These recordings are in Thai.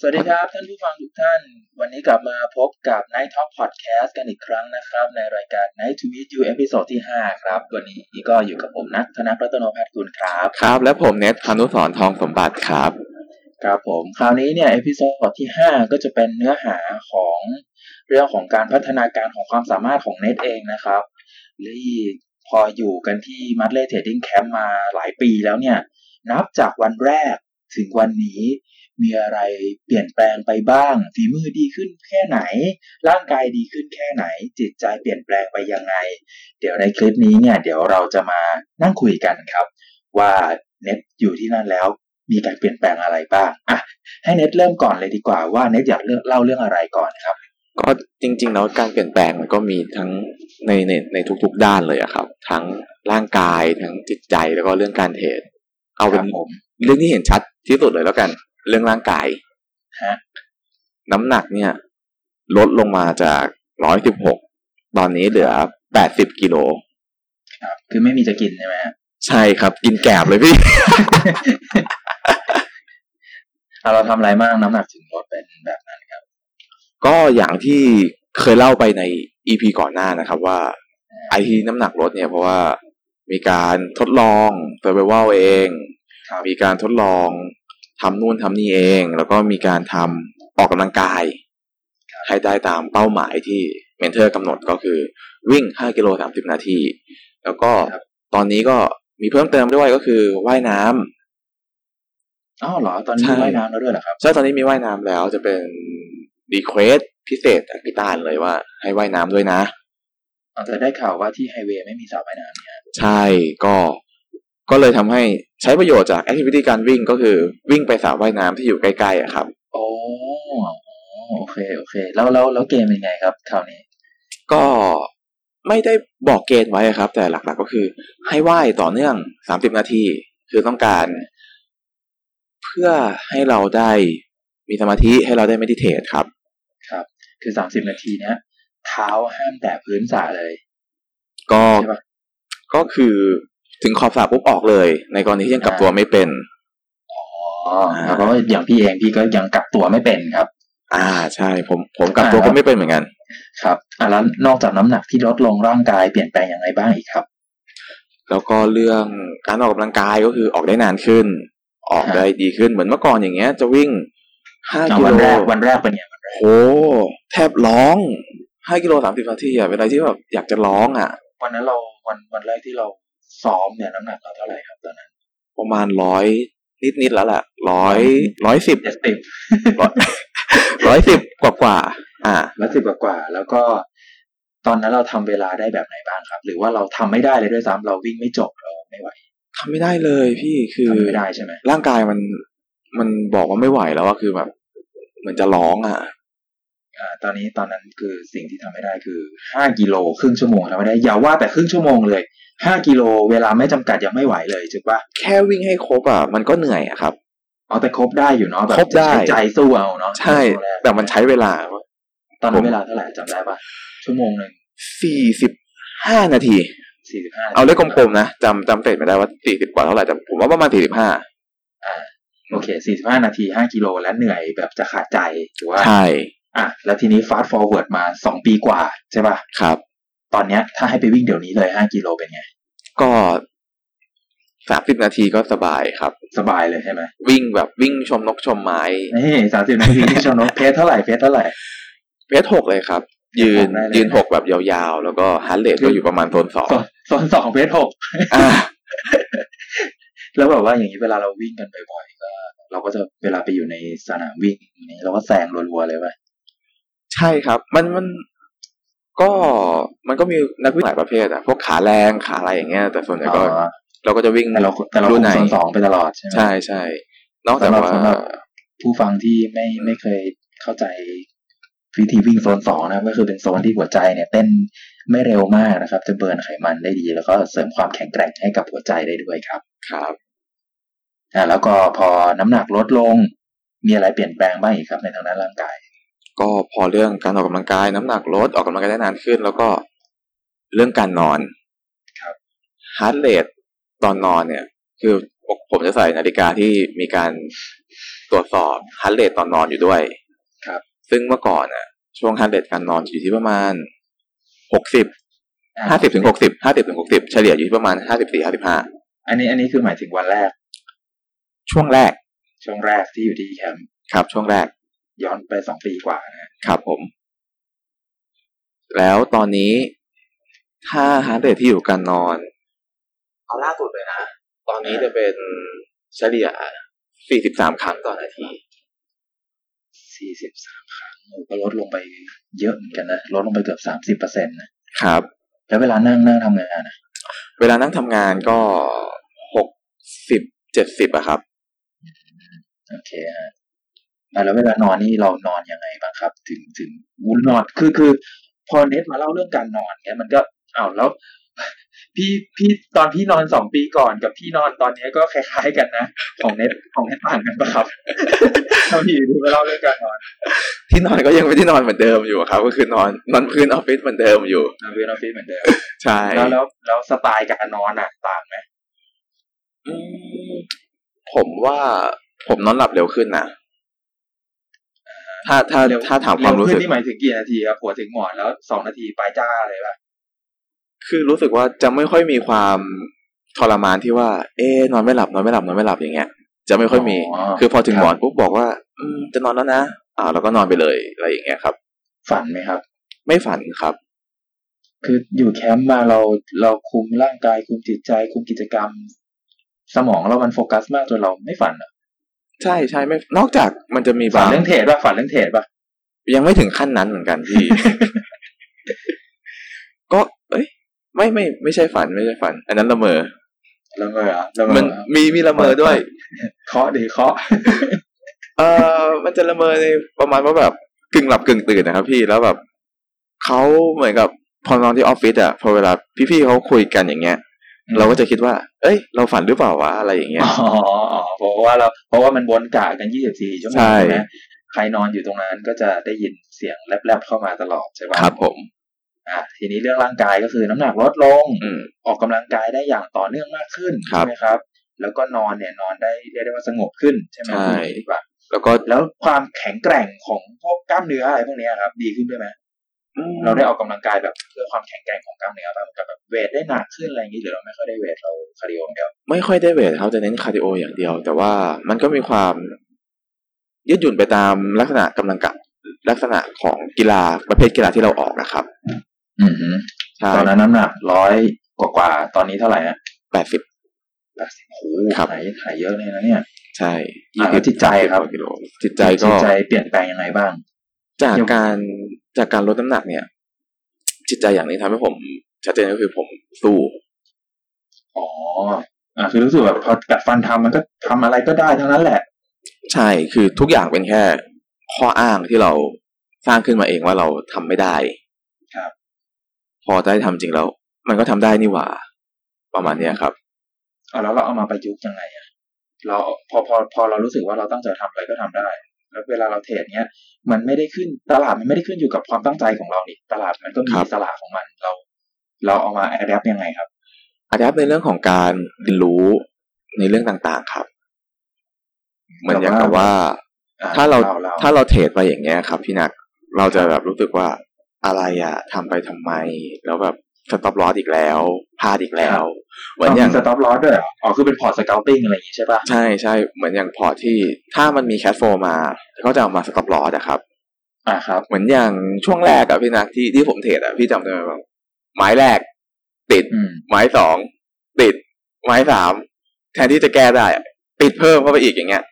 สวัสดีครับ ท่านผู้ฟังทุกท่าน วันนี้กลับมาพบกับ Night Talk Podcast กันอีกครั้งนะครับ ในรายการ Night to Meet You episode ที่ 5 ครับ วันนี้ก็อยู่กับผมนัทธนรัตนพัฒน์กุลครับ ครับ และผมเนทพานุสรทองสมบัติครับ ครับผม คราวนี้เนี่ย episode ที่ 5 ก็จะเป็นเนื้อหาของเรื่องของการพัฒนาการของความสามารถของเนทเองนะครับที่พออยู่กันที่ Mudley Trading Camp มาหลายปีแล้วเนี่ย นับจากวันแรกถึงวันนี้ มีอะไรเปลี่ยนแปลงไปบ้าง ฝีมือดีขึ้นแค่ไหน ร่างกายดีขึ้นแค่ไหน จิตใจเปลี่ยนแปลงไปยังไง เดี๋ยวในคลิปนี้เนี่ย เดี๋ยวเราจะมานั่งคุยกันครับ ว่าเน็ตอยู่ที่นั่นแล้วมีการเปลี่ยนแปลงอะไรบ้างอะให้เน็ตเริ่มก่อนเลยดีกว่าว่าเน็ตอยากเเล่าเรื่องอะไรก่อนครับ ก็จริงๆแล้วการเปลี่ยนแปลงมันก็มีทั้งในในในทุกๆด้านเลยอะครับ ทั้งร่างกายทั้งจิตใจแล้วก็เรื่องการเทรดเอาเป็นครับผมเรื่องที่เห็นชัดที่สุดเลยแล้วกัน เรื่องร่างกายฮะน้ำหนักเนี่ย ลดลงมาจากร้อยสิบหกตอนนี้เหลือแปดสิบกิโลครับ คือไม่มีจะกินใช่ไหมฮะใช่ครับ กินแกบเลยพี่เอาเราทำอะไรบ้างน้ำหนักถึงลดเป็นแบบนั้นครับ ก็อย่างที่เคยเล่าไปใน EP ก่อนหน้านะครับว่าไอที่น้ำหนักลดเนี่ยเพราะว่ามีการทดลองเซอร์ไ a เองครับมีการทดลอง ทำนู่นทำนี่เอง แล้วก็มีการทำออกกำลังกาย ให้ได้ตามเป้าหมายที่ mentor กำหนดก็คือวิ่ง 5 กิโล 30 นาที แล้วก็ตอนนี้ก็มีเพิ่มเติมด้วยก็คือว่ายน้ำอ๋อเหรอ ตอนนี้ใช่มีว่ายน้ำแล้วด้วยเหรอครับใช่ตอนนี้มีว่ายน้ำแล้วจะเป็นrequest พิเศษจากพี่ต้านเลยว่า ให้ว่ายน้ำด้วยนะอ้าวแต่ได้ข่าวว่าที่ไฮเวย์ไม่มีสระว่ายน้ำเนี่ยใช่ก็ ก็เลยทำให้ใช้ประโยชน์จาก activity การวิ่งก็คือวิ่งไปสระว่ายน้ำที่อยู่ใกล้ๆอะครับโอ้อ๋อโอเคโอเค แล้วแล้วแล้วเกณฑ์เป็นไงครับคราวนี้ ก็ไม่ได้บอกเกณฑ์ไว้ครับ แต่หลักๆก็คือ ให้ว่ายต่อเนื่อง30นาที คือต้องการ เพื่อให้เราได้มีสมาธิให้เราได้ไม่ดิเทตครับ ครับ คือสามสิบนาทีเนี้ยเท้าห้ามแตะพื้นสระเลย ก็ใช่ปะก็คือ ถึงขอบสระปุ๊บออกเลย ในกรณีที่ยังกลับตัวไม่เป็นอ๋อแล้วก็อย่างพี่เองพี่ก็ยังกลับตัวไม่เป็นครับ อ่าใช่ ผมผมกลับตัวก็ไม่เป็นเหมือนกัน ครับอะแล้วนอกจากน้ำหนักที่ลดลงร่างกายเปลี่ยนแปลงยังไงบ้างอีกครับ แล้วก็เรื่องการออกกำลังกายก็คือออกได้นานขึ้น ออกได้ดีขึ้นเหมือนเมื่อก่อนอย่างเงี้ย จะวิ่งห้าอะกิวันโลแรกวันแรกเป็นไงวันแรกโหแทบร้องห้ากิโลสามสิบนาทีอะเวลาที่แบบอยากจะร้องอะวันนั้นเราวันวันแรกที่เรา ซ้อมเนี่ยน้ำหนักเราเท่าไหร่ครับตอนนั้น ประมาณร้อยนิดนิดๆแล้วแหละร้อยร้อยสิบเจ็ดสิบร้อยสิบกว่ากว่าๆอ่าแล้วสิบกว่าๆแล้วก็ตอนนั้นเราทำเวลาได้แบบไหนบ้างครับ หรือว่าเราทำไม่ได้เลยด้วยซ้ำเราวิ่งไม่จบเราไม่ไหวทำไม่ได้เลยพี่คือทำไม่ได้ใช่ไหมร่างกายมันมันบอกว่าไม่ไหวแล้วว่าคือแบบเหมือนจะร้องอะอ่า ตอนนี้ตอนนั้นคือสิ่งที่ทำไม่ได้คือห้ากิโลครึ่งชั่วโมงทำไม่ได้ อย่าว่าแต่ครึ่งชั่วโมงเลยห้ากิโลเวลาไม่จำกัดยังไม่ไหวเลยถูกปะแค่วิ่งให้ครบอะมันก็เหนื่อยอะครับเอาแต่ครบได้อยู่เนาะแบบครบได้ใช้ใจสู้เอาเนาะใช่วงรกแต่มันใช้เวลา ตอนนั้นเวลาเท่าไหร่จำได้ปะชั่วโมงหนึ่งสี่สิบห้านาทีสี่สิบห้าเอาเลขกลมๆนะจำจำเสร็จไม่ได้ว่าสี่สิบกว่าเท่าไหร่แต่ผมว่าประมาณสี่สิบห้าอ่าโอเคสี่สิบห้านาทีห้ากิโลและเหนื่อยแบบจะขาดใจถือว่าใช่ อะแล้วทีนี้ fast forward มาสองปีกว่าใช่ป่ะครับ ตอนเนี้ย ถ้าให้ไปวิ่งเดี๋ยวนี้เลยห้ากิโลเป็นไง ก็สามสิบนาทีก็สบายครับ สบายเลยใช่ไหมวิ่งแบบวิ่งชมนกชมไม้นี่สามสิบนาทีที่ชมนก pace เท่าไหร่ pace เท่าไหร่ pace หกเลยครับ ยืนได้เลยยืนหกแบบยาวๆ แล้วก็ heart rate ก็อยู่ประมาณโซนสองโซนโซนสอง pace หกอ่าแล้วแบบว่าอย่างนี้เวลาเราวิ่งกันบ่อยๆก็เราก็จะเวลาไปอยู่ในสนามวิ่งนี้เราก็แซงรัวๆเลยป่ะ ใช่ครับ มันมันก็มันก็มีนักวิ่งหลายประเภทอะพวกขาแรงขาอะไรอย่างเงี้ย แต่ส่วนใหญ่ก็อ๋อเราก็จะวิ่งแต่เราแต่เรารุ่คุนมไหนโซนสองไปตลอดใช่ไหมใช่ใช่นอกจากสำหรับว่าสำหรับผู้ฟังที่ไม่ไม่เคยเข้าใจวิธีวิ่งโซนสองนะครับก็คือเป็นโซนที่หัวใจเนี่ยเต้นไม่เร็วมากนะครับ จะเบิร์นไขมันได้ดี แล้วก็เสริมความแข็งแกร่งให้กับหัวใจได้ด้วยครับ ครับอ่าแล้วก็พอน้ำหนักลดลง มีอะไรเปลี่ยนแปลงบ้างอีกครับ ในทางด้านร่างกาย ก็พอเรื่องการออกกำลังกายน้ำหนักลดออกกำลังกายได้นานขึ้น แล้วก็เรื่องการนอนครับheart rate ตอนนอนเนี่ย คือผมจะใส่นาฬิกาที่มีการตรวจสอบ heart rate ตอนนอนอยู่ด้วยครับ ซึ่งเมื่อก่อนน่ะ ช่วง heart rate การนอนอยู่ที่ประมาณหกสิบอ่าห้าสิบถึงหกสิบห้าสิบถึงหกสิบเฉลี่ยอยู่ที่ประมาณห้าสิบสี่ห้าสิบห้าอันนี้อันนี้คือหมายถึงวันแรก ช่วงแรก ช่วงแรกที่อยู่ที่แคมป์ครับ ช่วงแรก ย้อนไปสองปีกว่านะฮะครับผม แล้วตอนนี้ถ้า heart rate ที่อยู่การนอนเอาล่าสุดเลยนะ ตอนนี้จะเป็นเฉลี่ย43ครั้งต่อนาทีสี่สิบสามครั้งโอ้ก็ลดลงไปเยอะเหมือนกันนะ ลดลงไปเกือบสามสิบเปอร์เซ็นต์นะครับ แล้วเวลานั่งนั่งทำงานนะเวลานั่งทำงานก็60 70อะครับ โอเคฮะอะ แล้วเวลานอนนี่เรานอนยังไงบ้างครับ ถึงถึงวุ้นนอนคือคือ พอเน็ตมาเล่าเรื่องการนอนเนี้ยมันก็อ้าวแล้วพี่พี่ตอนพี่นอนสองปีก่อนกับพี่นอนตอนนี้ก็คล้ายๆกันนะ ของเน็ตของเน็ตต่างกันปะครับเราพี่ดูมาเล่าเรื่องการนอน ที่นอนก็ยังไม่ได้นอนเหมือนเดิมอยู่ครับ ก็คือนอนนอนพื้นออฟฟิศเหมือนเดิมอยู่นอนเวรออฟฟิศเหมือนเดิมใช่แล้วแล้วแล้วสไตล์การนอนอะต่างไหมอืมผมว่าผมนอนหลับเร็วขึ้นนะ ถ้าถ้าเร็วถ้าถามความรู้เร็สึขึ้กนนี่หมายถึงกี่นาทีครับหัวถึงหมอนแล้วสองนาทีปลายจ้าเลยป่ะคือรู้สึกว่าจะไม่ค่อยมีความทรมานที่ว่า เอ๊ะนอนไม่หลับนอนไม่หลับนอนไม่หลับอย่างเงี้ย จะไม่ค่อยมี คือพอถึงหมอนปุ๊บบอกว่า อืมจะนอนแล้วนะอ่าเราก็นอนไปเลยอะไรอย่างเงี้ยครับ ฝันไหมครับ ไม่ฝันครับ คืออยู่แคมป์มาเราเราคุมร่างกายคุมจิตใจ คุมกิจกรรม สมองเรามันโฟกัสมากจนเราไม่ฝันอะ ใช่ใช่ไม่นอกจากมันจะมีฝันบางเรื่องเทรดป่ะฝันเรื่องเทรดป่ะยังไม่ถึงขั้นนั้นเหมือนกันพี่ ก็ เอ้ย ไม่ไม่ไม่ใช่ฝันไม่ใช่ฝัน อันนั้นละเมอละเมอเหรอละเมมันอเหรอมีมีละเมอด้วย เคาะดีเคาะเออมันจะละเมอในประมาณว่าแบบกึ่งหลับกึ่งตื่นนะครับพี่แล้วแบบเขาเหมือนกับพอนอนที่ออฟฟิศอะพอเวลาพี่ๆเขาคุยกันอย่างเงี้ย เราก็จะคิดว่า เอ้ย เราฝันหรือเปล่าวะอะไรอย่างเงี้ย อ๋ออ๋อเพราะว่าเราเพราะว่ามันวนกะกันยี่สิบสี่ชั่วโมงใช่ใช่ไหมใครนอนอยู่ตรงนั้นก็จะได้ยินเสียงแลบๆเข้ามาตลอดใช่ป่ะครับผม อะทีนี้เรื่องร่างกายก็คือน้ำหนักลดลงอืมออกกำลังกายได้อย่างต่อเนื่องมากขึ้นครับใช่ไหมครับ แล้วก็นอนเนี่ยนอนได้เรียกได้ว่าสงบขึ้นใช่ไหมใช่พูดอย่างนี้ดีกว่า แล้วก็แล้วความแข็งแกร่งของพวกกล้ามเนื้ออะไรพวกเนี้ยครับ ดีขึ้นด้วยไหมอืม เราได้ออกกำลังกายแบบเพื่อความแข็งแกร่งของกล้ามเนื้อบ้างกับแบบ weight ได้หนักขึ้นอะไรอย่างนี้หรือเราไม่ค่อยได้ weight เรา cardio อย่างเดียวไม่ค่อยได้ weight เขาจะเน้น cardio อย่างเดียว แต่ว่ามันก็มีความยืดหยุ่นไปตามลักษณะกำลังกะลักษณะของกีฬาประเภทกีฬาที่เราออกนะครับ อืมฮึใช่ตอนนั้นน้ำหนักร้อยกว่ากว่าๆตอนนี้เท่าไหร่ฮะแปดสิบแปดสิบโอ้โหครับหายหายเยอะเลยนะเนี่ย ใช่อะแล้วจิตใจครับกิโลจิตใจก็จิตใจเปลี่ยนแปลงยังไงบ้าง จากการจากการลดน้ำหนักเนี่ย จิตใจอย่างนี้ทำให้ผม ชัดเจนก็คือผมสู้ อ๋ออะคือรู้สึกแบบพอกัดฟันทำมันก็ทำอะไรก็ได้ทั้งนั้นแหละ ใช่คือทุกอย่างเป็นแค่ ข้ออ้างที่เราสร้างขึ้นมาเองว่าเราทำไม่ได้ครับ พอได้ทำจริงแล้ว มันก็ทำได้นี่หว่า ประมาณเนี้ยครับเอาแล้วเราเอามาประยุกต์ยังไงอะเราพอพอพอเรารู้สึกว่าเราตั้งใจทำอะไรก็ทำได้ แล้วเวลาเราเทรดเนี้ย มันไม่ได้ขึ้นตลาดมันไม่ได้ขึ้นอยู่กับความตั้งใจของเรานี่ตลาดมันก็มีครับตลาดของมันเรา เราเอามาแอดแอปยังไงครับอาจจะในเรื่องของการเรียนรู้ในเรื่องต่างๆครับ เหมือนอย่างกับว่าอ่ถ้าเราเราถ้าเราเทรดไปอย่างเงี้ยครับ พี่นักเราจะแบบรู้สึกว่าอะไรอะทำไปทำไม แล้วแบบ stop loss อีกแล้วพลาดอีกแล้ว เหมือนอย่าง stop loss ด้วยเหรออ๋อคือเป็นพอร์ต scalping อะไรอย่างงี้ใช่ป่ะใช่ใช่เหมือนอย่างพอร์ตที่ถ้ามันมี cash flow มาเขาจะเอามา stop loss อะครับอ่าครับ เหมือนอย่างช่วงแรกอะพี่นักที่ที่ผมเทรดอะพี่จำได้ไหมว่าไม้แรก ติดอืมไม้สองติด ไม้สามแทนที่จะแก้ได้อะติดเพิ่มเข้าไปอีกอย่างเงี้ย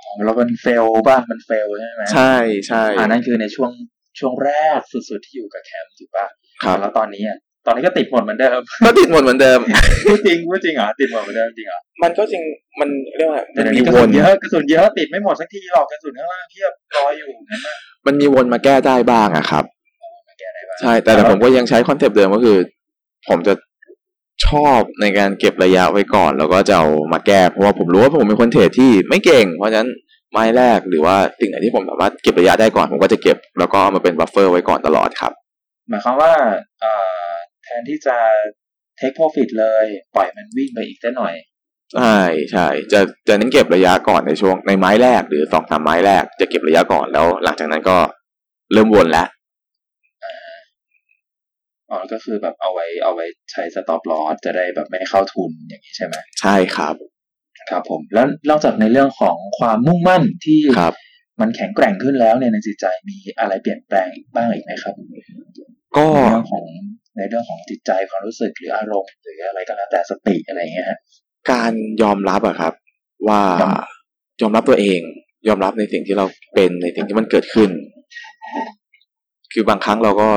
อ๋อแล้วมัน fail ป่ะมัน fail ใช่ไหมใช่ใช่อ่านั่นคือในช่วงช่วงแรกสุดๆที่อยู่กับแคมป์ถูกป่ะครับแล้วตอนนี้อะ ตอนนี้ก็ติดหมดเหมือนเดิมก็ติดหมดเหมือนเดิมพูดจริงพูดจริงเหรอติดหมดเหมือนเดิมจริงเหรอมันก็จริงมันเรียกว่าแต่มันเดี๋ยวมีนี้กระวสุนนเยอะกระสุนเยอะติดไม่หมดสักทีหรอกกระสุนข้างล่างเพียบรออยู่งั้นนะมันมีวนมาแก้ได้บ้างอะครับมาแก้ได้บ้างใช่แต่แต่ผมก็ยังใช้ concept เดิมก็คือ ผมจะชอบในการเก็บระยะไว้ก่อน แล้วก็จะเอามาแก้เพราะว่าผมรู้ว่าผมเป็นคนเทรดที่ไม่เก่ง เพราะฉะนั้นไม้แรกหรือว่าสิ่งไหนที่ผมสามารถเก็บระยะได้ก่อน ผมก็จะเก็บแล้วก็เอามาเป็น buffer ไว้ก่อนตลอดครับ หมายความว่าเอ่อแทนที่จะ take profit เลย ปล่อยมันวิ่งไปอีกสักหน่อย ใช่ใช่จะจะเน้นเก็บระยะก่อนในช่วงในไม้แรกหรือสองสามไม้แรกจะเก็บระยะก่อนแล้ว หลังจากนั้นก็เริ่มวนแล้วอ๋อก็คือแบบเอาไว้เอาไว้ใช้สต็อปลอสจะได้แบบไม่เข้าทุนอย่างนี้ใช่ไหมใช่ครับ ครับผม แล้วนอกจากในเรื่องของความมุ่งมั่นที่ครับมันแข็งแกร่งขึ้นแล้วเนี่ยในจิตใจมีอะไรเปลี่ยนแปลงอีกบ้างอีกไหมครับ ก็ในเรื่องของ ในเรื่องของจิตใจความรู้สึกหรืออารมณ์หรืออะไรก็แล้วแต่สติอะไรอย่างเงี้ยฮะการยอมรับอะครับ ว่าครับยอมรับตัวเอง ยอมรับในสิ่งที่เราเป็นในสิ่งที่มันเกิดขึ้น คือบางครั้งเราก็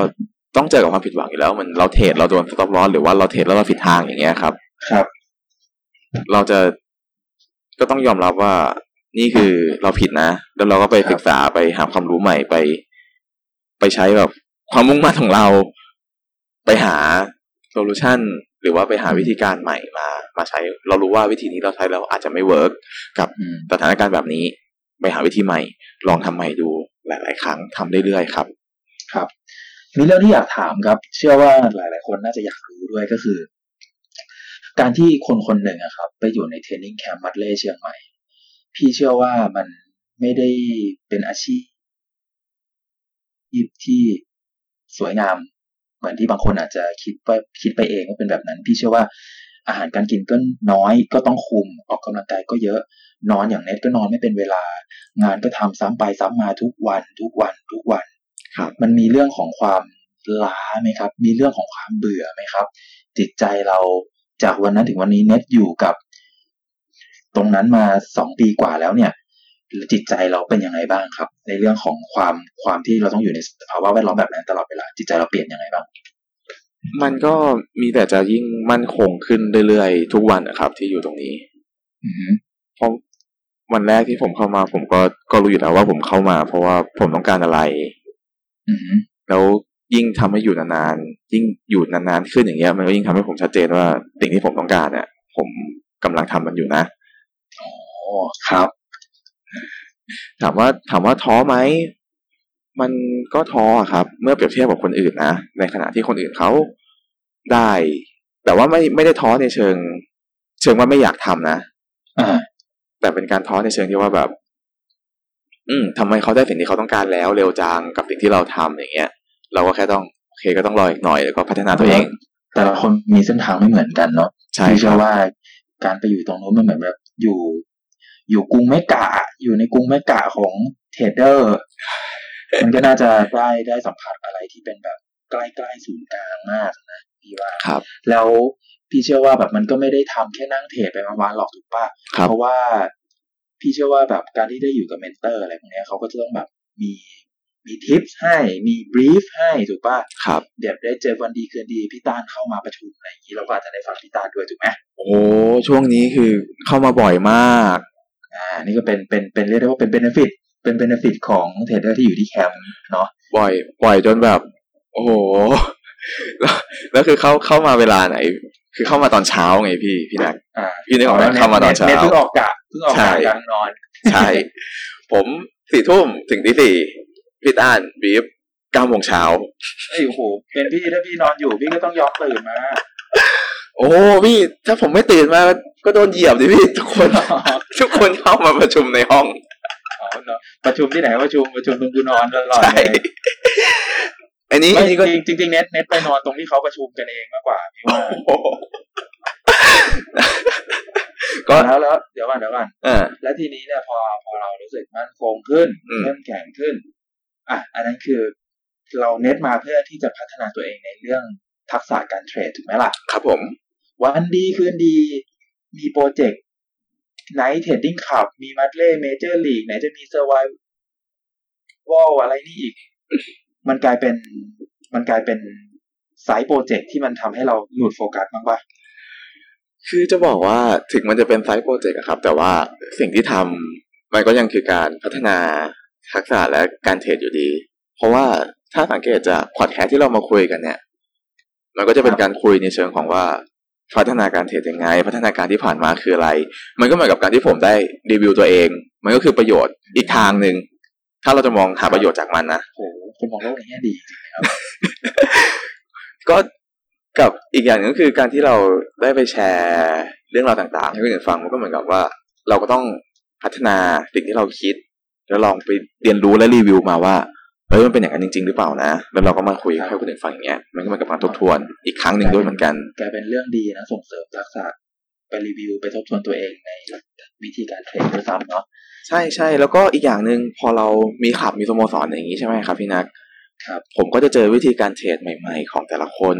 ต้องเจอกับความผิดหวังอยู่แล้วเหมือนเราเทรดเราโดน stop loss หรือว่าเราเทรดแล้วเราผิดทางอย่างเงี้ยครับ ครับ เราจะก็ต้องยอมรับว่านี่คือเราผิดนะ แล้วเราก็ไปครับศึกษาไปหาความรู้ใหม่ไป ไปใช้แบบความมุ่งมั่นของเรา ไปหา solution หรือว่าไปหาวิธีการใหม่มา มาใช้ เรารู้ว่าวิธีนี้เราใช้แล้วอาจจะไม่ work กับอืมสถานการณ์แบบนี้ ไปหาวิธีใหม่ ลองทำใหม่ดูหลาย ๆ ครั้งทำเรื่อยๆครับ ครับ มีเรื่องที่อยากถามครับ เชื่อว่าหลาย ๆ คนน่าจะอยากรู้ด้วยก็คือ การที่คนคนหนึ่งอะครับ ไปอยู่ในเทรนนิ่งแคมป์มัดเล่เชียงใหม่ พี่เชื่อว่ามันไม่ได้เป็นอาชีพที่สวยงาม เหมือนที่บางคนอาจจะคิดว่าคิดไปเองว่าเป็นแบบนั้น พี่เชื่อว่าอาหารการกินก็น้อยก็ต้องคุมออกกำลังกายก็เยอะ นอนอย่างเน็ตก็นอนไม่เป็นเวลา งานก็ทำซ้ำไปซ้ำมาทุกวัน ทุกวันทุกวันครับมันมีเรื่องของความล้าไหมครับ มีเรื่องของความเบื่อไหมครับ จิตใจเราจากวันนั้นถึงวันนี้เน็ตอยู่กับ ตรงนั้นมาสองปีกว่าแล้วเนี่ย จิตใจเราเป็นยังไงบ้างครับ ในเรื่องของความความที่เราต้องอยู่ในสภาวะแวดล้อมแบบนั้นตลอดเวลาจิตใจเราเปลี่ยนยังไงบ้าง มันก็มีแต่จะยิ่งมั่นคงขึ้นเรื่อยๆทุกวันนะครับ ที่อยู่ตรงนี้อือฮึเพราะวันแรกที่ผมเข้ามา ผมก็ก็รู้อยู่แล้วว่าผมเข้ามา เพราะว่าผมต้องการอะไรอือฮึแล้วยิ่งทำให้อยู่นานๆยิ่งอยู่นานๆขึ้นอย่างเงี้ย มันก็ยิ่งทำให้ผมชัดเจนว่าสิ่งที่ผมต้องการเนี่ยผมกำลังทำมันอยู่นะอ๋อครับ ถามว่าถามว่าท้อไหมมันก็ท้ออะครับ เมื่อเปรียบเทียบกับคนอื่นนะในขณะที่คนอื่นเขาได้ แต่ว่าไม่ไม่ได้ท้อในเชิง เชิงว่าไม่อยากทำนะอ่าแต่เป็นการท้อในเชิงที่ว่าแบบ อืมทำไมเขาได้สิ่งที่เขาต้องการแล้วเร็วจังกับสิ่งที่เราทำอย่างเงี้ย เราก็แค่ต้องโอเคก็ต้องรออีกหน่อยแล้วก็พัฒนาตัวเอง แต่ละคนมีเส้นทางไม่เหมือนกันเนาะใช่พี่คเชื่รัอบว่าการไปอยู่ตรงนู้นมันเหมือนแบบอยู่ อยู่กรุงเมกกะ อยู่ในกรุงเมกกะของเทรดเดอร์ มันก็น่าจะได้ได้สัมผัสอะไรที่เป็นแบบใกล้ๆศูนย์กลางมากนะพี่ว่าครับ แล้วพี่เชื่อว่าแบบมันก็ไม่ได้ทำแค่นั่งเทรดไปวันๆหรอกถูกป่ะครับเพราะว่าพี่เชื่อว่าแบบการที่ได้อยู่กับ mentor อะไรพวกเนี้ยเขาก็จะต้องแบบมีมีทิปให้มี brief ให้ถูกป่ะครับเดี๋ยวได้เจอวันดีคืนดีพี่ต้านเข้ามาประชุมอะไรอย่างนี้เราก็อาจจะได้ฟังพี่ต้านด้วยถูกไหมโอ้ช่วงนี้คือเข้ามาบ่อยมาก อ่านี่ก็เป็นเป็นเป็นเรียกได้ว่าเป็น benefit เป็น benefit ของเทรดเดอร์ที่อยู่ที่แคมป์เนาะบ่อยบ่อยจนแบบ โอ้โหแล้วแล้วคือเข้าเข้ามาเวลาไหน คือเข้ามาตอนเช้าไงพี่พี่นักอ่าพี่นึกออกไหมเข้ามาตอนเช้าเน็ตเพิ่งออกกะเพิ่งออกใช่กะกลางคืน ใช่ ผมสี่ทุ่มถึงตีสี่พี่ต้านบีฟเก้าโมงเช้าเฮ้ยโอ้โหเป็นพี่ถ้าพี่นอนอยู่พี่ก็ต้องยอมตื่นมา โอ้พี่ถ้าผมไม่ตื่นมาก็โดนเหยียบดิพี่ทุกคน ทุกคนเข้ามาประชุมในห้องอ๋อเนอะประชุมที่ไหนประชุมประชุมตรงกูนอนตลอดใช่เลยอันนี้ไม่อันนี้ก็จริงจริงๆเน็ตเน็ตไปนอนตรงที่เขาประชุมกันเองมากกว่าพี่ว่าโอ้โหก็แล้วแล้วเดี๋ยวก่อนเดี๋ยวก่อนเออแล้วทีนี้เนี่ยพอพอเรารู้สึกมั่นคงขึ้นอืมเข้มแข็งขึ้น อะ อันนั้นคือเราเน็ตมาเพื่อที่จะพัฒนาตัวเองในเรื่องทักษะการเทรดถูกไหมล่ะ ครับผม วันดีคืนดี มีโปรเจกต์ night trading club มีมัดเล่ major league ไหนจะมี survival อะไรนี่อีก มันกลายเป็นมันกลายเป็น side project ที่มันทำให้เราหลุดโฟกัสบ้างปะคือจะบอกว่าถึงมันจะเป็น side project ครับ แต่ว่าสิ่งที่ทำมันก็ยังคือการพัฒนาทักษะและการเทรดอยู่ดี เพราะว่าถ้าสังเกตจากพอดแคสที่เรามาคุยกันเนี่ย มันก็จะเป็นการคุยในเชิงของว่า พัฒนาการเทรดยังไง พัฒนาการที่ผ่านมาคืออะไร มันก็เหมือนกับการที่ผมได้รีวิวตัวเอง มันก็คือประโยชน์อีกทางหนึ่งถ้าเราจะมองหาประโยชน์จากมันนะโอ้โหคุณมองโลกในแง่ดีจริงๆนะครับ ก็กับอีกอย่างหนึงก็คือการที่เราได้ไปแชร์เรื่องราวต่างๆ ให้คนอื่นฟังมันก็เหมือนกับว่า เราก็ต้องพัฒนาสิ่งที่เราคิด แล้วลองไปเรียนรู้และรีวิวมาว่า เฮ้ยมันเป็นอย่างนั้นจริง ๆ หรือเปล่านะ แล้วเราก็มาคุยให้คนอื่นฟังอย่างเงี้ยมันก็เหมือนกับมาทบทวนอีกครั้งหนึ่งด้วยเหมือนกันกลายเป็นเรื่องดีนะส่งเสริมทักษะไปรีวิวไปทบทวนตัวเองในวิธีการเทรดด้วยซ้ำเนาะใช่ใช่แล้วก็อีกอย่างหนึ่งพอเรามีขับมีสโมสรอย่างนี้ใช่ไหมครับพี่นักครับ ผมก็จะเจอวิธีการเทรดใหม่ ๆ ของแต่ละคน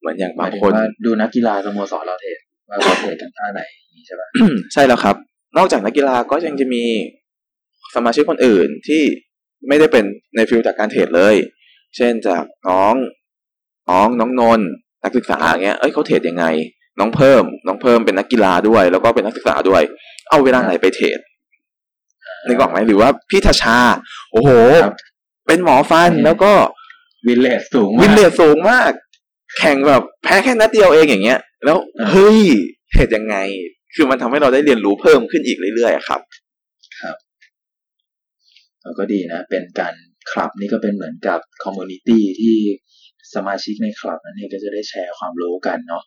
เหมือนอย่างหมาบายงถึงคนว่าดูนักกีฬาสโมสรเราเทรดว่าเขาเทรดกันท่าไหนอย่างนี้ใช่ปะใช่แล้วครับ นอกจากนักกีฬาก็ยังจะมีสมาชิกคนอื่นที่ ไม่ได้เป็นในฟิลจากการเทรดเลย เช่นจากน้องน้องน้องนนท์นักศึกษาอย่างเงี้ยเอ้ยเขาเทรดยังไง น้องเพิ่ม น้องเพิ่มเป็นนักกีฬาด้วย แล้วก็เป็นนักศึกษาด้วย เอาเวลาไหนไปเทรดนึกออกไหมหรือว่าพี่ทชา โอ้โหครับเป็นหมอฟันแล้วก็ win rate สูง win rate สูงมาก แข่งแบบแพ้แค่นัดเดียวเองอย่างเงี้ย แล้วอ่าเฮ้ยเทรดยังไง คือมันทำให้เราได้เรียนรู้เพิ่มขึ้นอีกเรื่อยๆอะครับเรา ก็ดีนะ เป็นการคลับนี่ก็เป็นเหมือนกับ community ที่สมาชิกในคลับนั้นเนี่ยก็จะได้แชร์ความรู้กันเนาะ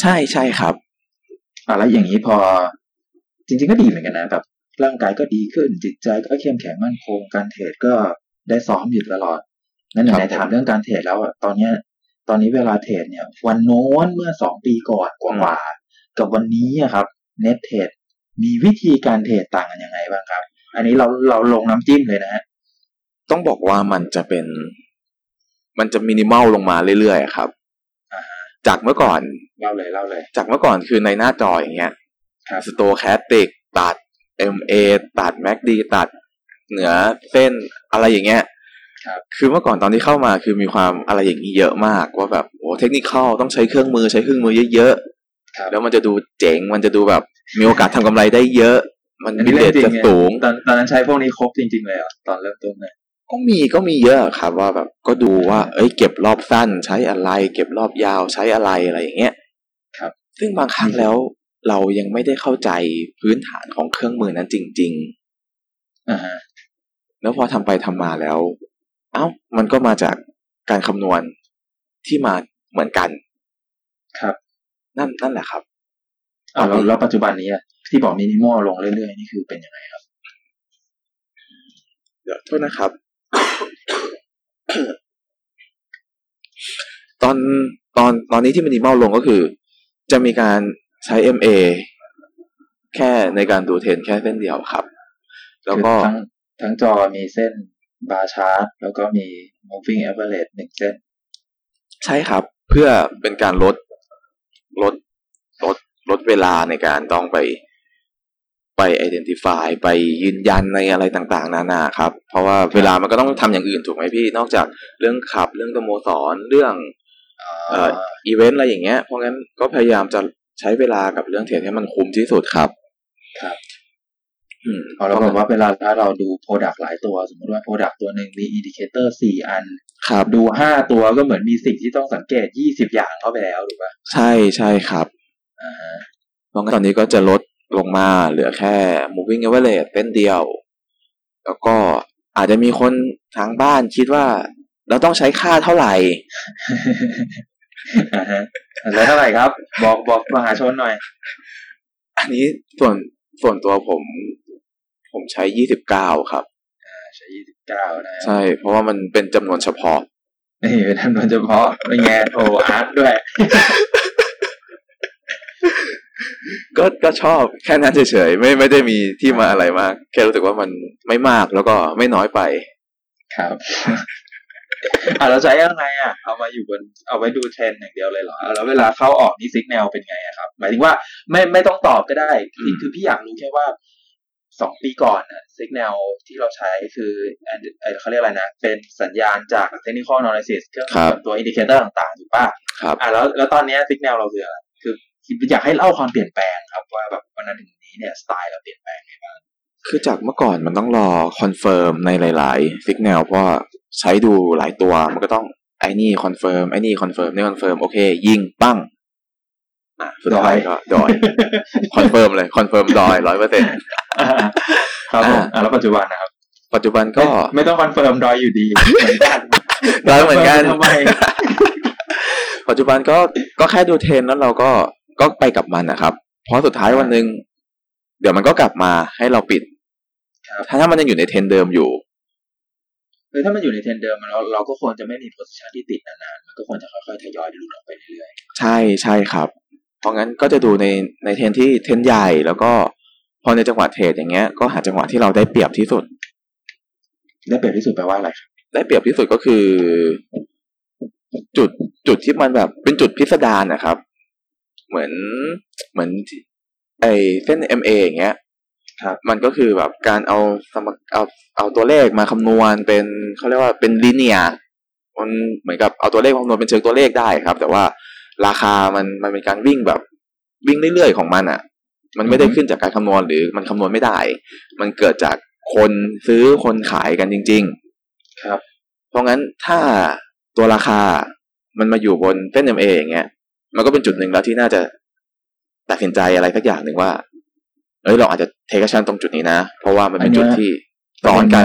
ใช่ใช่ครับอะแล้วอย่างนี้พอจริง ๆ ก็ดีเหมือนกันนะแบบร่างกายก็ดีขึ้นจิตใจก็เข้มแข็งมั่นคงการเทรดก็ได้ซ้อมอยู่ตลอดนั่นครับไหนๆถามเรื่องการเทรดแล้วอะตอนเนี้ย ตอนนี้เวลาเทรดเนี่ย วันโน้นเมื่อสองปีก่อนกว่าๆกับวันนี้อะครับเน็ตเทรดมีวิธีการเทรดต่างกันยังไงบ้างครับ อันนี้เราเราลงน้ำจิ้มเลยนะฮะต้องบอกว่ามันจะเป็น มันจะมินิมอลลงมาเรื่อยๆอะครับอ่าฮะจากเมื่อก่อนเล่าเลยเล่าเลย จากเมื่อก่อนคือในหน้าจออย่างเงี้ยครับ stochastic ตัด MA ตัด MACD ตัดเหนือเส้นอะไรอย่างเงี้ยครับคือเมื่อก่อนตอนที่เข้ามาคือมีความอะไรอย่างนี้เยอะมาก ว่าแบบโอ้เทคนิคต้องใช้เครื่องมือใช้เครื่องมือเยอะครับๆแล้วมันจะดูเจ๋งมันจะดูแบบมีโอกาสทำกำไรได้เยอะ มันอันบินี้เลเรื่องตจริงจะไงสูงตอนตอนนั้นใช้พวกนี้ครบจริง ๆ เลยเหรอตอนเริ่มต้นเนี่ยก็มีก็มีเยอะครับว่าแบบก็ดูว่า เอ้ย เก็บรอบสั้นใช้อะไร เก็บรอบยาวใช้อะไรอะไรอย่างเงี้ยครับ ซึ่งบางครั้งแล้วเรายังไม่ได้เข้าใจพื้นฐานของเครื่องมือนั้นจริงอ่าฮะๆแล้วพอทำไปทำมาแล้ว เอ้า มันก็มาจากการคำนวณที่มาเหมือนกัน ครับ นั่นนั่นแหละครับอ่าแล้วแล้วปัจจุบันนี้อะ ที่บอกมินิมอลลงเรื่อยๆ นี่คือเป็นยังไงครับ เดี๋ยวโทษนะครับ ตอนตอนตอนนี้ที่มินิมอลลงก็คือ จะมีการใช้ MA แค่ในการดูเทรนแค่เส้นเดียวครับ แล้วก็คือทั้งทั้งจอมีเส้น bar chart แล้วก็มี moving average หนึ่งเส้น ใช่ครับ เพื่อเป็นการลดลดลดลดเวลาในการต้องไป ไป identify ไปยืนยันในอะไรต่างๆ นานาครับ เพราะว่าเวลามันก็ต้องทำอย่างอื่นถูกไหมพี่ นอกจากเรื่องขับเรื่องสโมสรเรื่องเอ่ออีเวนต์อะไรอย่างเงี้ย เพราะงั้นก็พยายามจะใช้เวลากับเรื่องเทรดให้มันคุ้มที่สุดครับ ครับอืมพอเราบอกว่าเวลาถ้าเราดู product หลายตัว สมมติว่า product ตัวหนึ่งมี indicator สี่อัน ครับ ดูห้าตัวก็เหมือนมีสิ่งที่ต้องสังเกตยี่สิบอย่างเข้าไปแล้วถูกปะใช่ใช่ครับอ่าฮะเพราะงั้นตอนนี้ก็จะลด ลงมาเหลือแค่ moving average เส้นเดียว แล้วก็อาจจะมีคนทางบ้านคิดว่า เราต้องใช้ค่าเท่าไหร่อ่าฮะแล้วเท่าไหร่ครับ บอกบอกมหาชนหน่อย อันนี้ส่วนส่วนตัวผม ผมใช้ยี่สิบเก้าครับอ่าใช้ยี่สิบเก้านะฮะใช่ เพราะว่ามันเป็นจำนวนเฉพาะนี่เป็นจำนวนเฉพาะเป็นไงโอ้อาร์ตด้วย ก็ก็ชอบแค่นั้นเฉยๆไม่ไม่ได้มีที่มาอะไรมาก แค่รู้สึกว่ามันไม่มากแล้วก็ไม่น้อยไป ครับอ่าเราใช้ยังไงอะ เอามาอยู่บนเอาไว้ดูเทรนด์อย่างเดียวเลยเหรออะแล้วเวลาเข้าออกนี่ signal เป็นไงอะครับ หมายถึงว่าไม่ไม่ต้องตอบก็ได้คือคือพี่อยากรู้แค่ว่าสองปีก่อนอะ signal ที่เราใช้คืออันเอ่อเขาเรียกอะไรนะ เป็นสัญญาณจาก technical analysis เครื่องครับกับตัว indicator ต่างๆ ถูกป่ะครับอ่าแล้วแล้วตอนเนี้ signal เราคืออะไรคือ อยากให้เล่าความเปลี่ยนแปลงครับว่าแบบวันนั้นถึงวันนี้เนี่ยสไตล์เราเปลี่ยนแปลงไงบ้างคือจากเมื่อก่อนมันต้องรอ confirm ในหลายๆ signal เพราะว่าใช้ดูหลายตัวมันก็ต้องไอ้นี่ confirm ไอ้นี่ confirm นี่ confirm โอเค ยิงปั้งอะสุดท้ายก็ดอย confirm เลย confirm ดอยร้อยเปอร์เซ็นต์ครับผมอ่าอ่าแล้วปัจจุบันนะครับ ปัจจุบันก็ไม่ไม่ต้อง confirm ดอยอยู่ดีเหเหมือนกันดอยเหมือนกันทำไมปัจจุบันก็ก็แค่ดูเทรนด์แล้วเราก็ ก็ไปกับมันนะครับ เพราะสุดท้ายวันหนึ่งเดี๋ยวมันก็กลับมาให้เราปิดครับถ้าถ้ามันยังอยู่ในเทรนด์เดิมอยู่คือถ้ามันอยู่ในเทรนด์เดิมเราเราก็ควรจะไม่มี position ที่ติดนานๆมันก็ควรจะค่อยๆทยอยหลุดออกไปเรื่อยใช่ใช่ครับ เพราะงั้นก็จะดูในในเทรนด์ที่เทรนด์ใหญ่แล้วก็พอในจังหวะเทรดอย่างเงี้ยก็หาจังหวะที่เราได้เปรียบที่สุดๆได้เปรียบที่สุดแปลว่าอะไรครับได้เปรียบที่สุดก็คือ จุดจุดที่มันแบบเป็นจุดพิสดารนะครับ เหมือนเหมือนไอเส้น MA อย่างเงี้ยครับมันก็คือแบบการเอาสมเอาเอาตัวเลขมาคำนวณเป็นเขาเรียกว่าเป็นลีเนียมันเหมือนกับเอาตัวเลขมาคำนวณเป็นเชิงตัวเลขได้ครับ แต่ว่าราคามันมันเป็นการวิ่งแบบวิ่งเรื่อยๆของมันอะ มันไม่ได้ขึ้นจากการคำนวณหรือมันคำนวณไม่ได้ มันเกิดจากคนซื้อคนขายกันจริง ๆ ครับ เพราะงั้นถ้าตัวราคามันมาอยู่บนเส้น MA อย่างเงี้ย มันก็เป็นจุดหนึ่งแล้วที่น่าจะตัดสินใจอะไรสักอย่างหนึ่งว่า เอ้ยเราอาจจะ take action ตรงจุดนี้นะ เพราะว่ามันเป็นจุดที่สอนกัน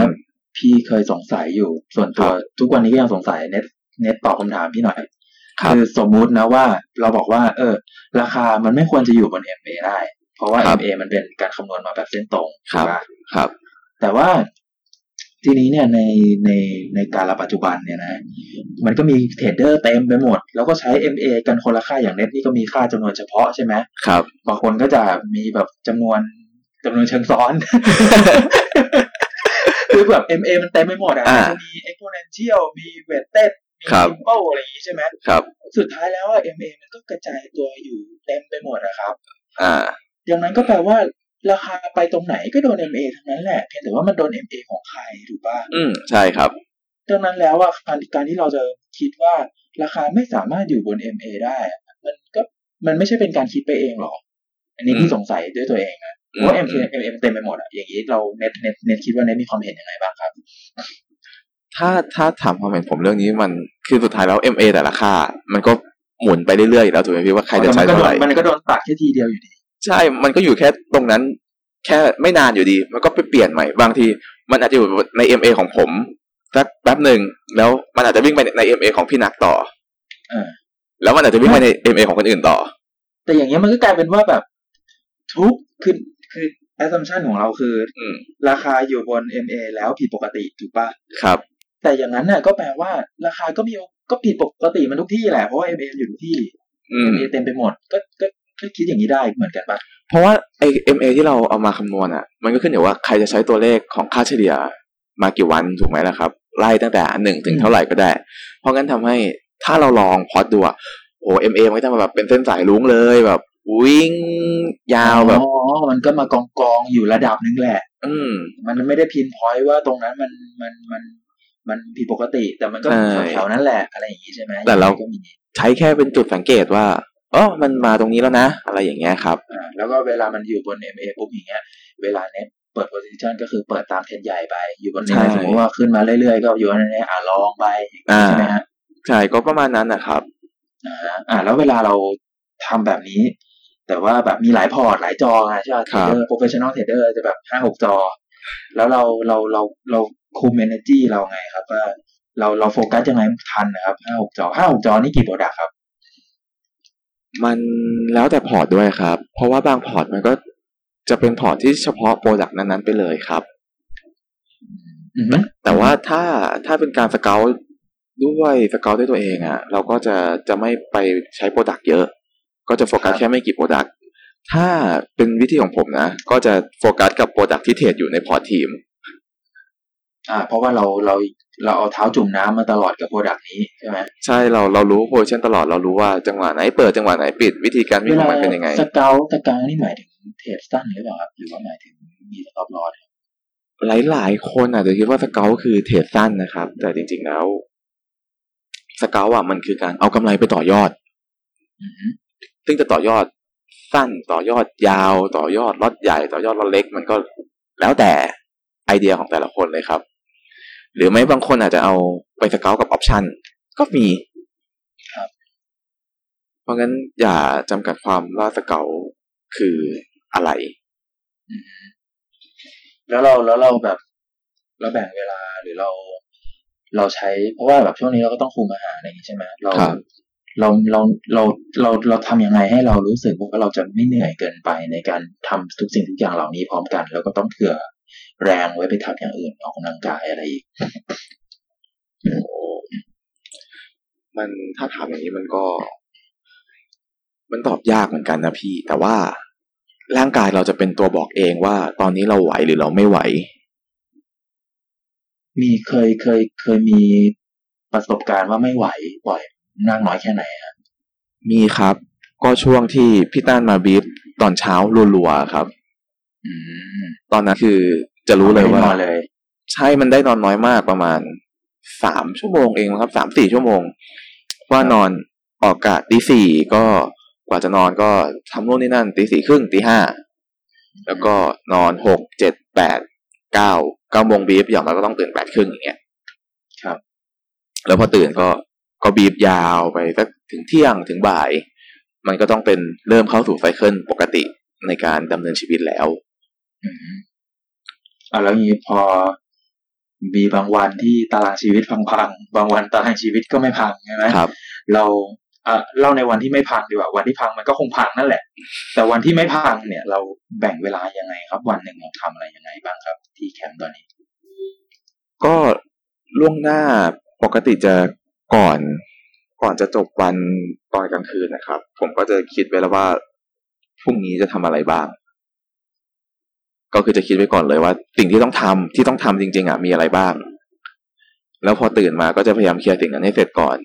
พี่เคยสงสัยอยู่ส่วนตัวครับทุกวันนี้ก็ยังสงสัยเน็ตเน็ตตอบคำถามพี่หน่อยครับคือสมมุตินะว่าเราบอกว่า เออ ราคามันไม่ควรจะอยู่บน MA ได้ เพราะว่าครับ MA มันเป็นการคำนวณมาแบบเส้นตรงครับถูกปะครับ แต่ว่า ทีนี้เนี่ยในในในการละปัจจุบันเนี่ยนะมันก็มีเทรดเดอร์เต็มไปหมด แล้วก็ใช้ MA กันคนละค่าอย่างเน็ตนี่ก็มีค่าจำนวนเฉพาะใช่ไหมครับ บางคนก็จะมีแบบจำนวนจำนวนเชิงซ้อนคือแบบ MA มันเต็มไปหมดอะอ่ามันจะมี exponential มี weighted มีครับ simple อะไรอย่างงี้ใช่ไหมครับ สุดท้ายแล้วอะ MA มันก็กระจายตัวอยู่เต็มไปหมดอะครับ อ่าอย่างนั้นก็แปลว่า ราคาไปตรงไหนก็โดน MA ทั้งนั้นแหละเพียงแต่ว่ามันโดน MA ของใครถูกป่ะอืมใช่ครับ ดังนั้นแล้วอะการการที่เราจะคิดว่าราคาไม่สามารถอยู่บน MA ได้อะมันก็มันไม่ใช่เป็นการคิดไปเองหรออันนี้พี่อืมสงสัยด้วยตัวเองนะอืเพราะว่า MA MA เต็มไปหมดอะอย่างนี้เราเน็ตเน็ตเน็ตคิดว่าเน็ตมีความเห็นยังไงบ้างครับ ถ้าถ้าถามความเห็นผมเรื่องนี้มันคือสุดท้ายแล้ว MA แต่ละค่า มันก็หมุนไปเรื่อยๆอยู่แล้วถูกไหมพี่ว่าใครจะใช้แต่มันก็เท่าโดไหร่นมันก็โดนตัดแค่ทีเดียวอยู่ดี ใช่มันก็อยู่แค่ตรงนั้น แค่ไม่นานอยู่ดี มันก็ไปเปลี่ยนใหม่บางที มันอาจจะอยู่ใน MA ของผมสักแป๊บหนึ่งแล้วมันอาจจะวิ่งไปใน MA ของพี่นักต่อเออแล้วมันอาจจะวิ่งไปใน MA ของคนอื่นต่อ แต่อย่างเงี้ยมันก็กลายเป็นว่าแบบทุกคือคือ assumption ของเราคืออืมราคาอยู่บน MA แล้วผิดปกติถูกปะครับ แต่อย่างนั้นน่ะก็แปลว่า ราคาก็มีก็ผิดปกติมันทุกที่แหละเพราะว่า MA อยู่ทุกที่อืม MA เต็มไปหมด ก็ก็ ก็คิดอย่างนี้ได้เหมือนกันปะเพราะว่าไอ MA ที่เราเอามาคำนวณอะ มันก็ขึ้นอยู่ว่าใครจะใช้ตัวเลขของค่าเฉลี่ยมากี่วันถูกไหมล่ะครับ ไล่ตั้งแต่หนึ่งถึงเท่าไหร่ก็ได้ เพราะงั้นทำให้ถ้าเราลองพอดดูอะโอ้ MA มันก็จะมาแบบเป็นเส้นสายลุ้งเลยแบบ วิ่งยาวแบบอ๋อมันก็มากองกองๆอยู่ระดับนึงแหละ อืม มันไม่ได้ pinpoint ว่าตรงนั้นมันมันมันมันผิดปกติ แต่มันก็ใช่แถวๆนั้นแหละอะไรอย่างนี้ใช่ไหมแต่เราก็มีใช้แค่เป็นจุดสังเกตว่า อ๋อมันมาตรงนี้แล้วนะ อะไรอย่างเงี้ยครับอ่าแล้วก็เวลามันอยู่บน MA ปุ๊บอย่างเงี้ย เวลาเน็ตเปิด position ก็คือเปิดตามเทรนด์ใหญ่ไปอยู่บนใช่เน็ตสมมติว่าขึ้นมาเรื่อยๆก็อยู่ในนี้อ่าลองไปอ่าใช่ไหมฮะใช่ก็ประมาณนั้นนะครับอ่าอ่าแล้วเวลาเราทำแบบนี้ แต่ว่าแบบมีหลายพอร์ตหลายจอไงใช่ไหมครับเทรดเดอร์ professional trader จะแบบห้าหกจอ แล้วเราเราเราเราคุม energy เราไงครับว่าเราเราโฟกัสยังไงทันนะครับห้าหกจอห้าหกจอนี่กี่ product ครับ มันแล้วแต่พอร์ตด้วยครับ เพราะว่าบางพอร์ตมันก็จะเป็นพอร์ตที่เฉพาะ product นั้นๆไปเลยครับอือฮึแต่ว่าถ้าถ้าเป็นการสเกลด้วยสเกลด้วยตัวเองอะ่ะ เราก็จะจะไม่ไปใช้ product เยอะ ก็จะโฟกัสแค่ไม่กี่ product ถ้าเป็นวิธีของผมนะ ก็จะโฟกัสกับ product ที่เทรดอยู่ในพอร์ตทีมอ่าเพราะว่าเราเรา เราเอาเท้าจุ่มน้ำมาตลอดกับ product นี้ใช่ไหมใช่เราเรารู้ position ตลอดเรารู้ว่าจังหวะไหนเปิดจังหวะไหนปิดวิธีการวิ่งของมันเป็นยังไง scale scale นี่หมายถึงเทรดสั้นหรือเปล่าครับหรือว่าหมายถึงมี stop loss หลายหลายๆคนอาจจะคิดว่าสเกลคือเทรดสั้นนะครับ แต่จริง ๆแล้วสเกลอะมันคือการเอากำไรไปต่อยอดอือฮึซึ่งจะต่อยอดสั้นต่อยอดยาว ต่อยอดล็อตใหญ่ ต่อยอดล็อตเล็ก มันก็แล้วแต่ไอเดียของแต่ละคนเลยครับ หรือไม่บางคนอาจจะเอาไปสเกลกับ option ก็มีครับ เพราะงั้นอย่าจำกัดความว่าสเกลคืออะไร แล้วเราแล้วเราแบบ เราแบ่งเวลาหรือเรา เราใช้เพราะว่าแบบช่วงนี้เราก็ต้องคุมอาหารอะไรอย่างงี้ใช่ไหมเราครับเราเราเราเราเราทำยังไงให้เรารู้สึกว่าเราจะไม่เหนื่อยเกินไปในการทำทุกสิ่งทุกอย่างเหล่านี้พร้อมกัน แล้วก็ต้องเผื่อ แรงไว้ไปทำอย่างอื่นออกกำลังกายอะไรอีกโอ้มันถ้าถามอย่างนี้มันก็ มันตอบยากเหมือนกันนะพี่ แต่ว่าร่างกายเราจะเป็นตัวบอกเองว่า ตอนนี้เราไหวหรือเราไม่ไหว มีเคยเคยเคยมีประสบการณ์ว่าไม่ไหวบ่อยนากน้อยแค่ไหนฮะมีครับ ก็ช่วงที่พี่ต้านมาบีบตอนเช้ารัวๆครับอืมตอนนั้นคือ จะรู้เลยว่าไม่ได้นอนเลย ใช่มันได้นอนน้อยมากประมาณสามชั่วโมงเองมั้งครับสามสี่ชั่วโมง ว่านอนออกกะตีสี่ก็กว่าจะนอนก็ทำโน่นนี่นั่นตีสี่ครึ่งตีห้าแล้วก็นอนหกเจ็ดแปดเก้าเก้าโมงบีบอย่างน้อยก็ต้องตื่นแปดครึ่งอย่างเงี้ยครับ แล้วพอตื่นก็ก็บีบยาวไปสักถึงเที่ยงถึงบ่าย มันก็ต้องเป็นเริ่มเข้าสู่ไซเคิลปกติในการดำเนินชีวิตแล้ว อืมอ่าแล้วนี้พอมีบางวันที่ตารางชีวิตพังๆ บางวันตารางชีวิตก็ไม่พังใช่ไหมครับ เราเอ่อเล่าในวันที่ไม่พังดีกว่า วันที่พังมันก็คงพังนั่นแหละ แต่วันที่ไม่พังเนี่ย เราแบ่งเวลายังไงครับ วันหนึ่งเราทำอะไรยังไงบ้างครับ ที่แคมป์ตอนนี้ ก็ล่วงหน้าปกติจะก่อนก่อนจะจบวันตอนกลางคืนนะครับ ผมก็จะคิดไว้แล้วว่าพรุ่งนี้จะทำอะไรบ้าง ก็คือจะคิดไว้ก่อนเลยว่า สิ่งที่ต้องทำที่ต้องทำจริง ๆอะมีอะไรบ้าง แล้วพอตื่นมาก็จะพยายามเคลียร์สิ่งนั้นให้เสร็จก่อน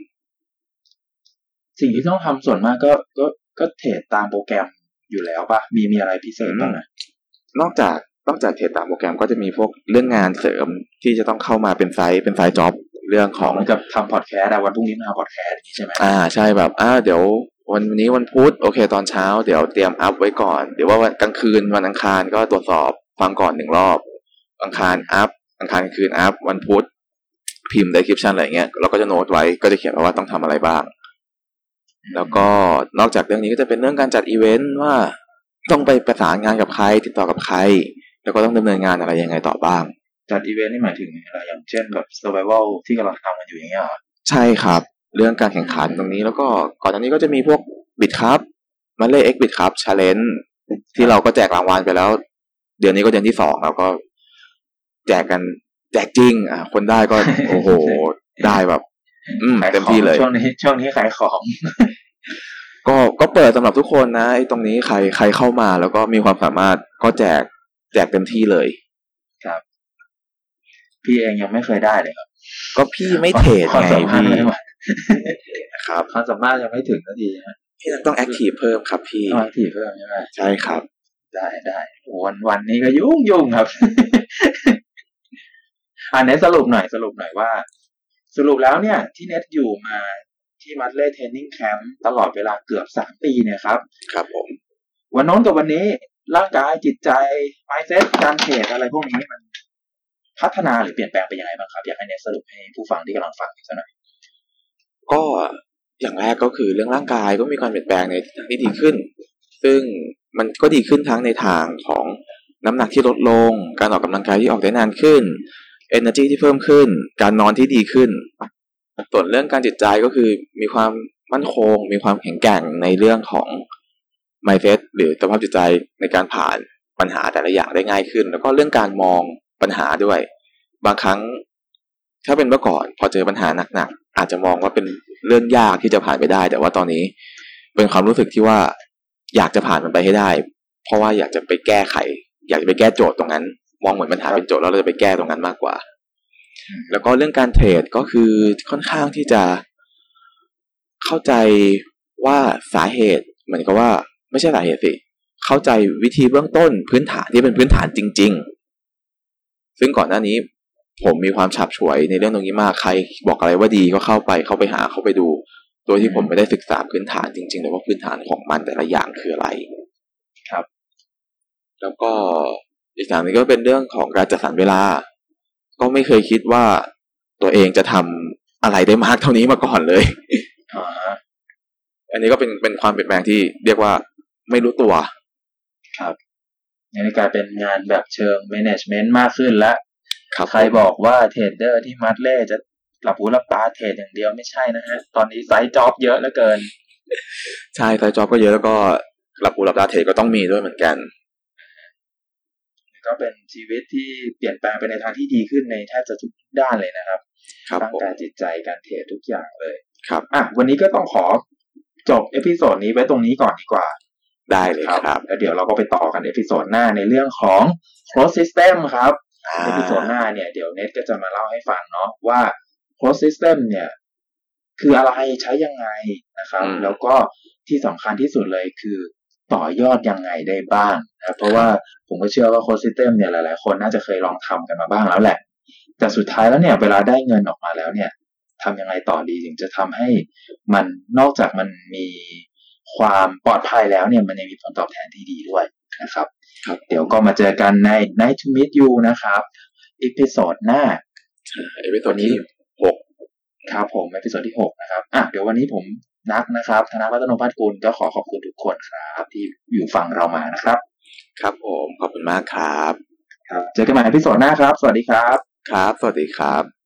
สิ่งที่ต้องทำส่วนมากก็ก็ก็เทรดตามโปรแกรมอยู่แล้วปะมีมีอะไรพิเศษบ้างนะนอกจากนอกจากเทรดตามโปรแกรมก็จะมีพวกเรื่องงานเสริมที่จะต้องเข้ามาเป็น side เป็น side job เรื่องของเหมือนกับทำพอดแคสต์อะวันพรุ่งนี้มาพอดแคสต์อย่างนี้ใช่ไหมอ่าใช่แบบอ่าเดี๋ยว วันนี้วันพุธโอเค ตอนเช้า เดี๋ยวเตรียมอัพไว้ก่อน เดี๋ยวว่าวันกลางคืนวันอังคารก็ตรวจสอบฟังก่อนหนึ่งรอบ อังคารอัพอังคารกลางคืนอัพวันพุธพิมพ์ description อะไรเงี้ยเราก็จะโน้ตไว้ก็จะเขียนไว้ว่าต้องทำอะไรบ้าง แล้วก็นอกจากเรื่องนี้ก็จะเป็นเรื่องการจัดอีเวนต์ว่าต้องไปประสานงานกับใคร ติดต่อกับใคร แล้วก็ต้องดำเนินงานอะไรยังไงต่อบ้าง จัดอีเวนต์นี่หมายถึงอะไรอย่างเช่นแบบ survival ที่กำลังทำกันอยู่อย่างเงี้ยเหรอใช่ครับ เรื่องการแข่งขันตรงนี้ แล้วก็ก่อนหน้านี้ก็จะมีพวก Bitkub มัดเล่ X Bitkub challenge ที่เราก็แจกรางวัลไปแล้ว เดือนนี้ก็เดือนที่สองแล้วก็ แจกกันแจกจริง อะ คนได้ก็โอ้โห ได้แบบ อืมขายเต็มของที่เลยช่วงนี้ช่วงนี้ขายของ ก็ก็เปิดสำหรับทุกคนนะไอ้ตรงนี้ใครใครเข้ามา แล้วก็มีความสามารถก็แจกแจกเต็มที่เลยพี่เองยังไม่เคยได้เลยครับ ก็พี่ไม่เทรดความไงสามารถพี่ไม่ไหว ครับความสามารถยังไม่ถึงนาทีนะพี่ต้อง active เพิ่มครับพี่ต้อง active เพิ่มใช่ไหมใช่ครับ ได้ได้วันวันนี้ก็ยุ่งยุ่งครับอันนี้สรุปหน่อยสรุปหน่อยว่า สรุปแล้วเนี่ย ที่เน็ตอยู่มาที่มัดเล่ training camp ตลอดเวลาเกือบสามปีเนี่ยครับ ครับผม วันน้นกับวันนี้ร่างกายจิตใจไมเซ็ตการเทรดอะไรพวกนี้มันพัฒนาหรือเปลี่ยนแปลงไปยังไงบ้างครับ อยากให้เนทสรุปให้ผู้ฟังที่กำลังฟังอยู่สักหน่อย ก็อย่างแรกก็คือเรื่องร่างกายก็มีการเปลี่ยนแปลงในทางที่ดีขึ้น ซึ่งมันก็ดีขึ้นทั้งในทางของน้ำหนักที่ลดลง การออกกำลังกายที่ออกได้นานขึ้น energy ที่เพิ่มขึ้น การนอนที่ดีขึ้น ส่วนเรื่องการจิตใจก็คือมีความมั่นคง มีความแข็งแกร่งในเรื่องของ mindset หรือสภาพจิตใจในการผ่านปัญหาแต่ละอย่างได้ง่ายขึ้น แล้วก็เรื่องการมองปัญหาด้วย บางครั้ง ถ้าเป็นเมื่อก่อนพอเจอปัญหาหนักๆอาจจะมองว่าเป็นเรื่องยากที่จะผ่านไปได้ แต่ว่าตอนนี้เป็นความรู้สึกที่ว่าอยากจะผ่านมันไปให้ได้ เพราะว่าอยากจะไปแก้ไข อยากจะไปแก้โจทย์ตรงนั้น มองเหมือนปัญหาเป็นโจทย์แล้วเราจะไปแก้ตรงนั้นมากกว่า แล้วก็เรื่องการเทรดก็คือค่อนข้างที่จะเข้าใจว่าสาเหตุเหมือนกับว่า ไม่ใช่สาเหตุสิเข้าใจวิธีเบื้องต้นพื้นฐานที่เป็นพื้นฐานจริง ๆ ซึ่งก่อนหน้านี้ ผมมีความฉับฉวยในเรื่องตรงนี้มากใคร บอกอะไรว่าดีก็เข้าไปเข้าไปหาเข้าไปดู โดยที่ผมไม่ได้ศึกษาพื้นฐานจริงๆเลยว่าพื้นฐานของมันแต่ละอย่างคืออะไร ครับ แล้วก็อีกอย่างหนึงก็เป็นเรื่องของการจัดสรรเวลา ก็ไม่เคยคิดว่าตัวเองจะทำอะไรได้มากเท่านี้มาก่อนเลยอ่าฮะอันนี้ก็เป็นเป็นความเปลี่ยนแปลงที่เรียกว่าไม่รู้ตัวนี่กลายเป็นงานแบบเชิง management มากขึ้นแล้ว ครับใครบอกว่าเทรดเดอร์ที่มัดเล่จะหลับหูหลับตาเทรดอย่างเดียวไม่ใช่นะฮะ ตอนนี้ไซต์จ็อบเยอะเหลือเกิน ใช่ไซต์จ็อบก็เยอะแล้วก็หลับหูหลับตาเทรดก็ต้องมีด้วยเหมือนกัน ก็เป็นชีวิตที่เปลี่ยนแปลงไปในทางที่ดีขึ้นในแทบจะทุกด้านเลยนะครับครับร่างผมกายจิตใจการเทรดทุกอย่างเลย ครับอะวันนี้ก็ต้องขอจบ episode นี้ไว้ตรงนี้ก่อนดีกว่า ได้เลยครับ แล้วเดี๋ยวเราก็ไปต่อกัน episode หน้าในเรื่องของ closed system ครับอ่า episode หน้าเนี่ยเดี๋ยวเน็ตก็จะมาเล่าให้ฟังเนาะว่า closed system เนี่ย คืออะไรใช้ยังไงนะครับอืมแล้วก็ที่สำคัญที่สุดเลยคือต่อยอดยังไงได้บ้างนะครับเพราะว่าผมก็เชื่อว่า closed system เนี่ยหลาย ๆ คนน่าจะเคยลองทำกันมาบ้างแล้วแหละ แต่สุดท้ายแล้วเนี่ย เวลาได้เงินออกมาแล้วเนี่ยทำยังไงต่อดีถึงจะทำให้มันนอกจากมันมีความปลอดภัยแล้วเนี่ย มันยังมีผลตอบแทนที่ดีด้วยนะครับ ครับ เดี๋ยวก็มาเจอกันใน Night to Meet You นะครับepisode หน้า episode ที่หกครับผม episode ที่หกนะครับอะเดี๋ยววันนี้ผมนักนะครับธนวัฒนพัฒน์กุลก็ขอขอบคุณทุกคนครับ ที่อยู่ฟังเรามานะครับ ครับผมขอบคุณมากครับ ครับ เจอกันใหม่ episode หน้าครับ สวัสดีครับ ครับ สวัสดีครับ